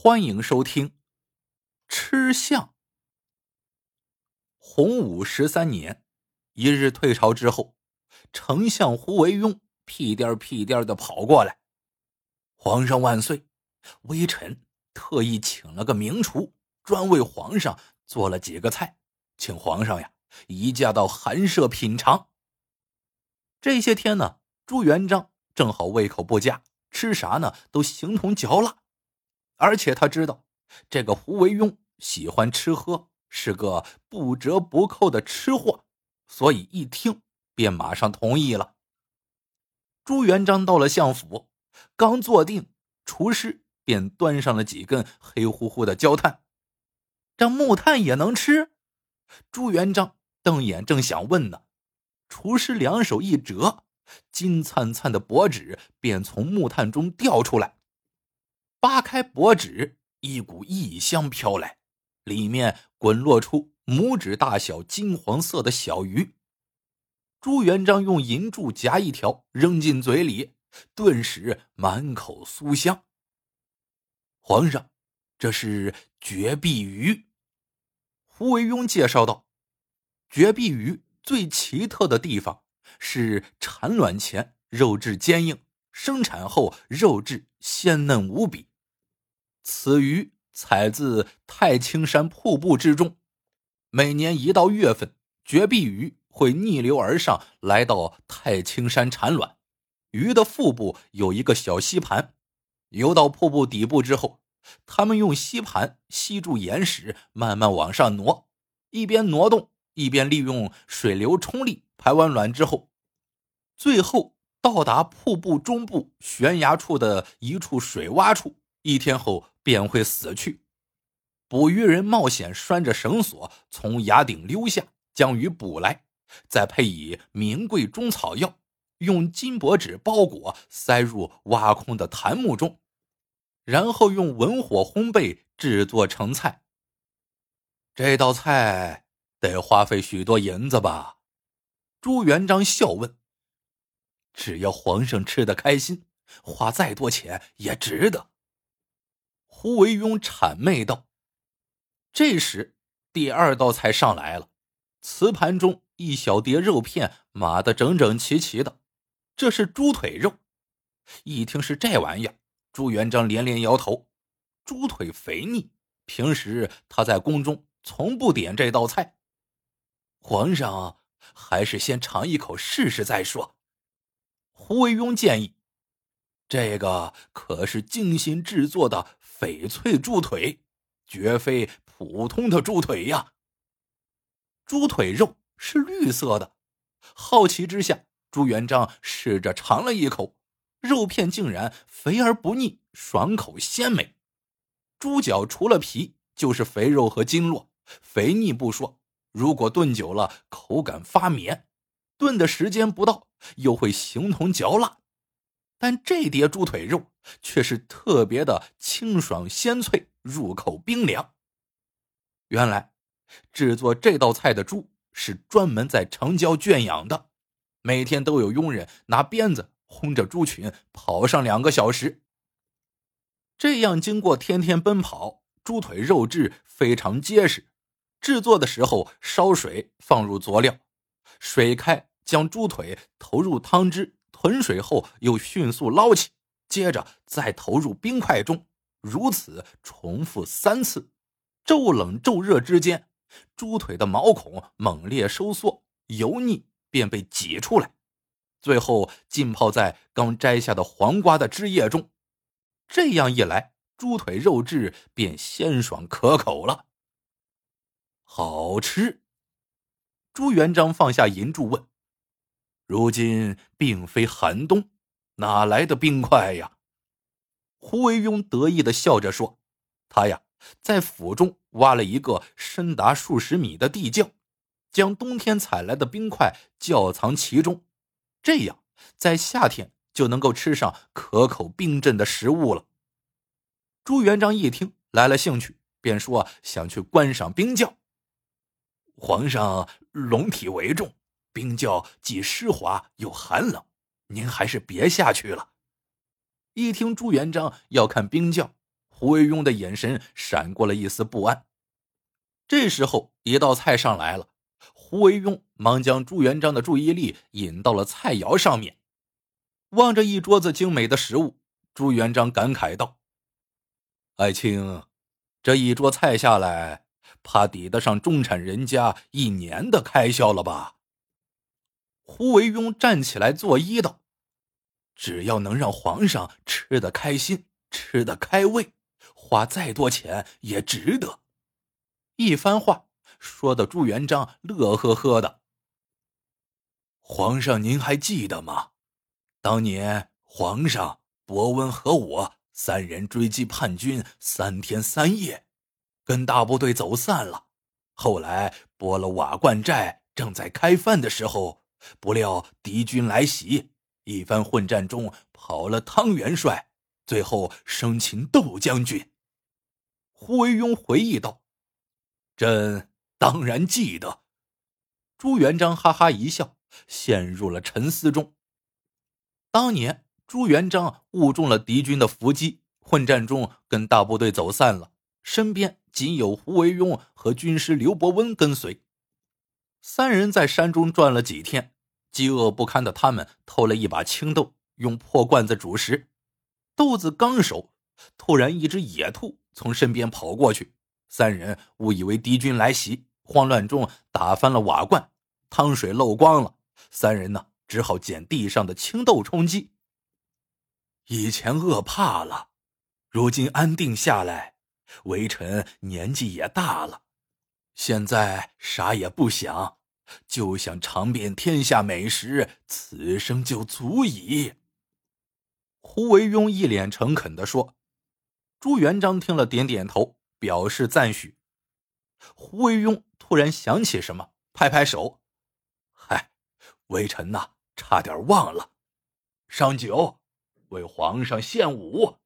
欢迎收听《吃相》。洪武十三年，一日退朝之后，丞相胡惟庸屁颠屁颠的跑过来：“皇上万岁！微臣特意请了个名厨，专为皇上做了几个菜，请皇上呀移驾到寒舍品尝。”这些天呢，朱元璋正好胃口不佳，吃啥呢都形同嚼蜡。而且他知道，这个胡惟庸喜欢吃喝，是个不折不扣的吃货，所以一听便马上同意了。朱元璋到了相府，刚坐定，厨师便端上了几根黑乎乎的焦炭。这木炭也能吃？朱元璋瞪眼正想问呢，厨师两手一折，金灿灿的薄纸便从木炭中掉出来。扒开薄纸，一股异香飘来，里面滚落出拇指大小金黄色的小鱼。朱元璋用银柱夹一条扔进嘴里，顿时满口酥香。皇上，这是绝壁鱼。胡惟庸介绍道：“绝壁鱼最奇特的地方是产卵前肉质坚硬，生产后肉质鲜嫩无比。”此鱼采自太清山瀑布之中，每年一到月份，绝壁鱼会逆流而上，来到太清山产卵。鱼的腹部有一个小吸盘，游到瀑布底部之后，它们用吸盘吸住岩石，慢慢往上挪，一边挪动，一边利用水流冲力排完卵之后，最后到达瀑布中部悬崖处的一处水洼处。一天后便会死去。捕鱼人冒险拴着绳索从崖顶溜下，将鱼捕来，再配以名贵中草药，用金箔纸包裹，塞入挖空的檀木中，然后用文火烘焙，制作成菜。这道菜得花费许多银子吧？朱元璋笑问。只要皇上吃得开心，花再多钱也值得。胡惟庸谄媚道：“这时，第二道菜上来了，瓷盘中一小碟肉片码得整整齐齐的，这是猪腿肉。一听是这玩意儿，朱元璋连连摇头。猪腿肥腻，平时他在宫中从不点这道菜。皇上还是先尝一口试试再说。”胡惟庸建议：“这个可是精心制作的。”翡翠猪腿，绝非普通的猪腿呀。猪腿肉是绿色的，好奇之下，朱元璋试着尝了一口，肉片竟然肥而不腻，爽口鲜美。猪脚除了皮就是肥肉和筋络，肥腻不说，如果炖久了，口感发绵；炖的时间不到，又会形同嚼蜡。但这碟猪腿肉却是特别的清爽鲜脆，入口冰凉。原来制作这道菜的猪是专门在城郊圈养的，每天都有佣人拿鞭子轰着猪群跑上两个小时。这样经过天天奔跑，猪腿肉质非常结实。制作的时候烧水，放入佐料，水开将猪腿投入汤汁。囤水后，又迅速捞起，接着再投入冰块中，如此重复三次。骤冷骤热之间，猪腿的毛孔猛烈收缩，油腻便被挤出来，最后浸泡在刚摘下的黄瓜的汁液中。这样一来，猪腿肉质便鲜爽可口了。好吃。朱元璋放下银柱问。如今并非寒冬，哪来的冰块呀？胡惟庸得意的笑着说：“他呀，在府中挖了一个深达数十米的地窖，将冬天采来的冰块窖藏其中，这样在夏天就能够吃上可口冰镇的食物了。”朱元璋一听来了兴趣，便说想去观赏冰窖。皇上龙体为重。冰窖既湿滑又寒冷，您还是别下去了。一听朱元璋要看冰窖，胡惟庸的眼神闪过了一丝不安。这时候，一道菜上来了，胡惟庸忙将朱元璋的注意力引到了菜肴上面。望着一桌子精美的食物，朱元璋感慨道：“爱卿，这一桌菜下来，怕抵得上中产人家一年的开销了吧？”胡惟庸站起来作揖道：“只要能让皇上吃得开心，吃得开胃，花再多钱也值得。”一番话说的朱元璋乐呵呵的。皇上，您还记得吗？当年皇上、伯温和我三人追击叛军三天三夜，跟大部队走散了。后来拨了瓦罐寨，正在开饭的时候，不料敌军来袭，一番混战中跑了汤元帅，最后生擒窦将军。胡惟庸回忆道：“朕当然记得。”朱元璋哈哈一笑，陷入了沉思中。当年朱元璋误中了敌军的伏击，混战中跟大部队走散了，身边仅有胡惟庸和军师刘伯温跟随。三人在山中转了几天，饥饿不堪的他们偷了一把青豆，用破罐子煮食。豆子刚熟，突然一只野兔从身边跑过去，三人误以为敌军来袭，慌乱中打翻了瓦罐，汤水漏光了。三人呢？只好捡地上的青豆充饥。以前饿怕了，如今安定下来，微臣年纪也大了，现在啥也不想，就想尝遍天下美食，此生就足矣。胡惟庸一脸诚恳的说。朱元璋听了，点点头，表示赞许。胡惟庸突然想起什么，拍拍手：“嗨，微臣呐。”差点忘了，上酒，为皇上献舞。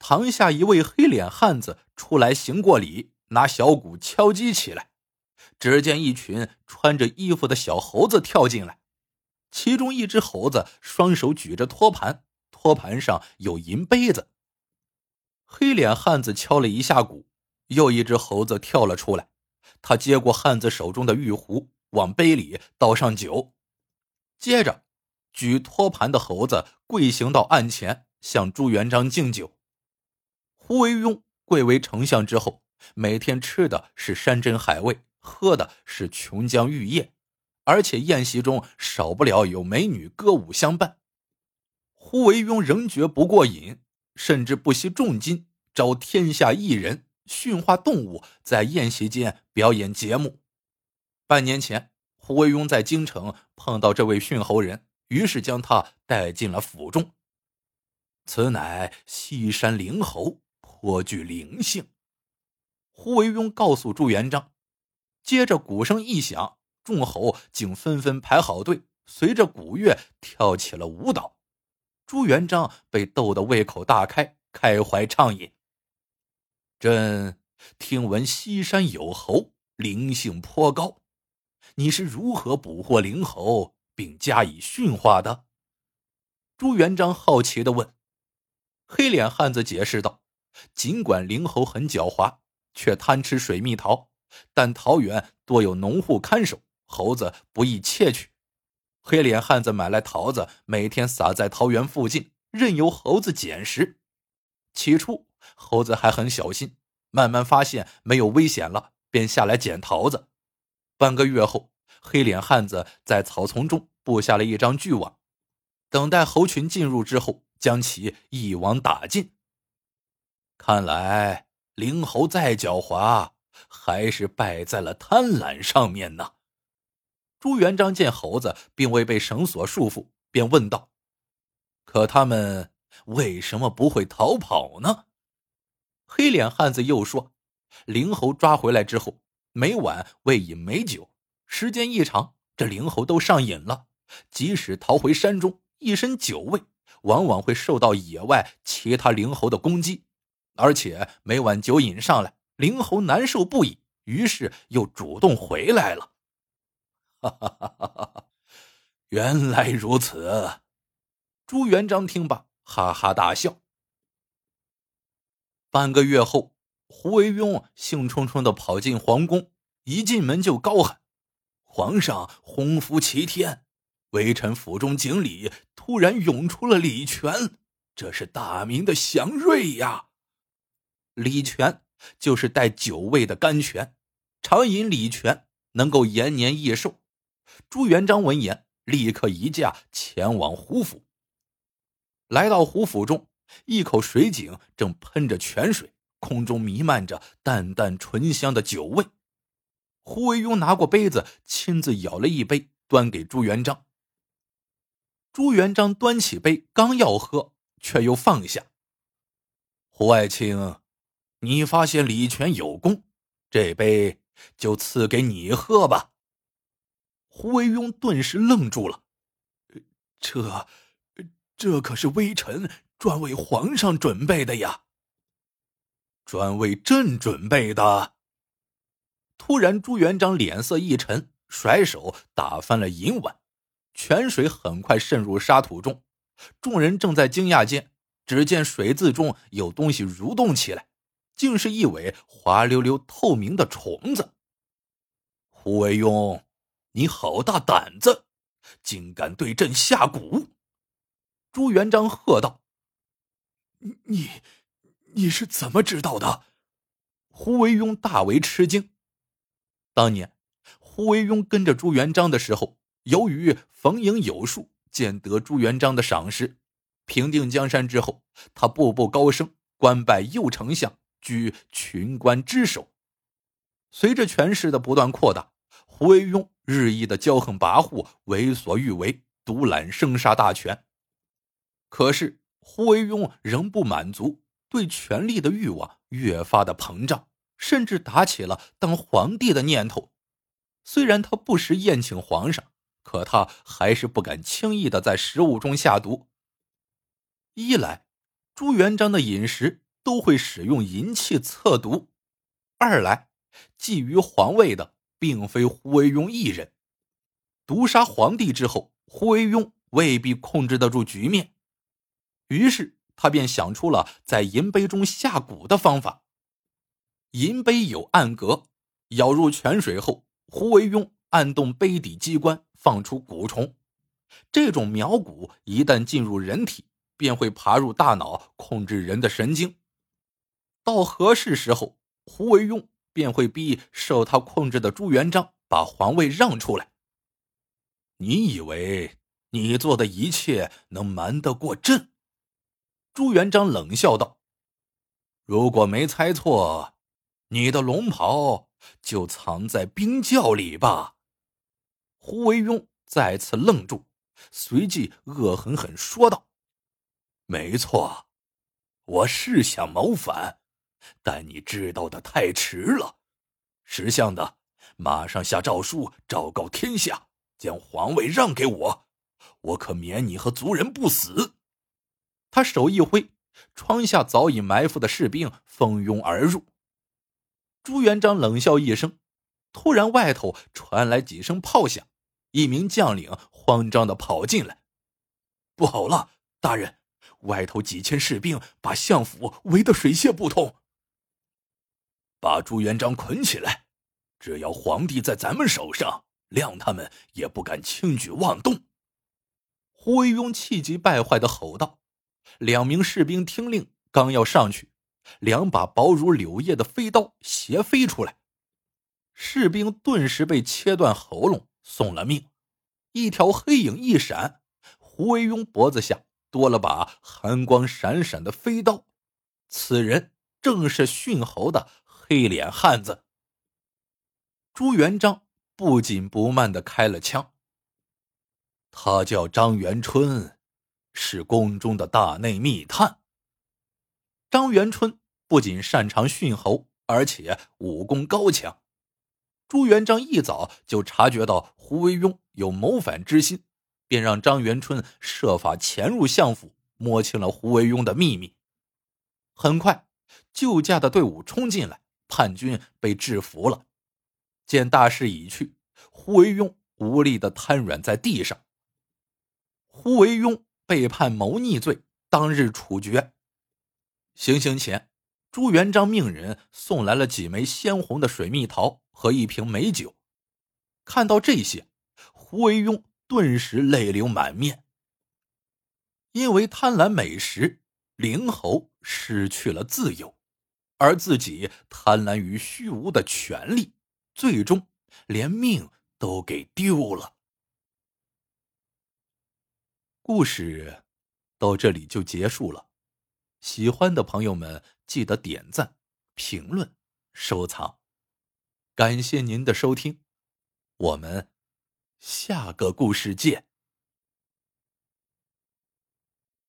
堂下一位黑脸汉子出来行过礼，拿小鼓敲击起来。只见一群穿着衣服的小猴子跳进来，其中一只猴子双手举着托盘，托盘上有银杯子。黑脸汉子敲了一下鼓，又一只猴子跳了出来，他接过汉子手中的玉壶，往杯里倒上酒。接着，举托盘的猴子跪行到案前，向朱元璋敬酒。胡惟庸贵为丞相之后，每天吃的是山珍海味，喝的是琼浆玉液，而且宴席中少不了有美女歌舞相伴。胡惟庸仍觉不过瘾，甚至不惜重金招天下艺人驯化动物，在宴席间表演节目。半年前。胡惟庸在京城碰到这位驯猴人，于是将他带进了府中。此乃西山灵猴，颇具灵性。胡惟庸告诉朱元璋。接着鼓声一响，众猴竟纷纷排好队，随着鼓乐跳起了舞蹈。朱元璋被逗得胃口大开，开怀畅饮。朕听闻西山有猴，灵性颇高。你是如何捕获灵猴并加以驯化的？朱元璋好奇的问。黑脸汉子解释道：“尽管灵猴很狡猾，却贪吃水蜜桃，但桃园多有农户看守，猴子不易窃取。黑脸汉子买来桃子，每天撒在桃园附近，任由猴子捡食。起初，猴子还很小心，慢慢发现没有危险了，便下来捡桃子。”半个月后，黑脸汉子在草丛中布下了一张巨网，等待猴群进入之后，将其一网打尽。看来灵猴再狡猾，还是败在了贪婪上面呢。朱元璋见猴子并未被绳索束缚，便问道：“可他们为什么不会逃跑呢？”黑脸汉子又说：“灵猴抓回来之后。”每晚喂以美酒，时间一长，这灵猴都上瘾了。即使逃回山中，一身酒味，往往会受到野外其他灵猴的攻击。而且每晚酒瘾上来，灵猴难受不已，于是又主动回来了。哈哈哈哈哈！原来如此。朱元璋听罢，哈哈大笑。半个月后，胡惟庸兴冲冲的跑进皇宫，一进门就高喊：“皇上洪福齐天！”微臣府中井里突然涌出了李全，这是大明的祥瑞呀！李全就是带酒味的甘泉，常饮李泉能够延年益寿。朱元璋闻言，立刻移驾前往胡府。来到胡府中，一口水井正喷着泉水，空中弥漫着淡淡醇香的酒味。胡惟庸拿过杯子，亲自舀了一杯，端给朱元璋。朱元璋端起杯，刚要喝，却又放下。胡爱卿，你发现李全有功，这杯就赐给你喝吧。胡惟庸顿时愣住了，这，这可是微臣专为皇上准备的呀！专为朕准备的。突然，朱元璋脸色一沉，甩手打翻了银碗。泉水很快渗入沙土中，众人正在惊讶间，只见水渍中有东西蠕动起来，竟是一尾滑溜溜、透明的虫子。胡惟庸，你好大胆子，竟敢对朕下蛊！朱元璋喝道：“你，你是怎么知道的？”胡惟庸大为吃惊。当年，胡惟庸跟着朱元璋的时候。由于逢迎有术，见得朱元璋的赏识，平定江山之后，他步步高升，官拜右丞相，居群官之首。随着权势的不断扩大，胡惟庸日益的骄横跋扈，为所欲为，独揽生杀大权。可是胡惟庸仍不满足，对权力的欲望越发的膨胀，甚至打起了当皇帝的念头。虽然他不时宴请皇上。可他还是不敢轻易的在食物中下毒。一来，朱元璋的饮食都会使用银器测毒；二来，觊觎皇位的并非胡惟庸一人。毒杀皇帝之后，胡惟庸未必控制得住局面，于是他便想出了在银杯中下蛊的方法。银杯有暗格，舀入泉水后，胡惟庸按动杯底机关。放出蛊虫，这种苗蛊一旦进入人体，便会爬入大脑，控制人的神经。到合适时候，胡惟庸便会逼受他控制的朱元璋把皇位让出来。你以为你做的一切能瞒得过朕？朱元璋冷笑道：“如果没猜错，你的龙袍就藏在冰窖里吧。”胡惟庸再次愣住，随即恶狠狠说道：“没错，我是想谋反，但你知道的太迟了。识相的，马上下诏书昭告天下，将皇位让给我，我可免你和族人不死。”他手一挥，窗下早已埋伏的士兵蜂拥而入。朱元璋冷笑一声，突然外头传来几声炮响。一名将领慌张的跑进来：“不好了，大人，外头几千士兵把相府围得水泄不通。把朱元璋捆起来，只要皇帝在咱们手上，谅他们也不敢轻举妄动。”胡惟庸气急败坏的吼道。两名士兵听令，刚要上去，两把薄如柳叶的飞刀斜飞出来，士兵顿时被切断喉咙。送了命，一条黑影一闪，胡惟庸脖子下多了把寒光闪闪的飞刀。此人正是驯猴的黑脸汉子。朱元璋不紧不慢的开了枪。他叫张元春，是宫中的大内密探。张元春不仅擅长驯猴，而且武功高强。朱元璋一早就察觉到胡惟庸有谋反之心，便让张元春设法潜入相府，摸清了胡惟庸的秘密。很快，救驾的队伍冲进来，叛军被制服了。见大势已去，胡惟庸无力的瘫软在地上。胡惟庸被判谋逆罪，当日处决。行刑前，朱元璋命人送来了几枚鲜红的水蜜桃和一瓶美酒。看到这些，胡惟庸顿时泪流满面。因为贪婪美食，灵侯失去了自由，而自己贪婪于虚无的权利，最终连命都给丢了。故事到这里就结束了。喜欢的朋友们，记得点赞、评论、收藏，感谢您的收听，我们下个故事见。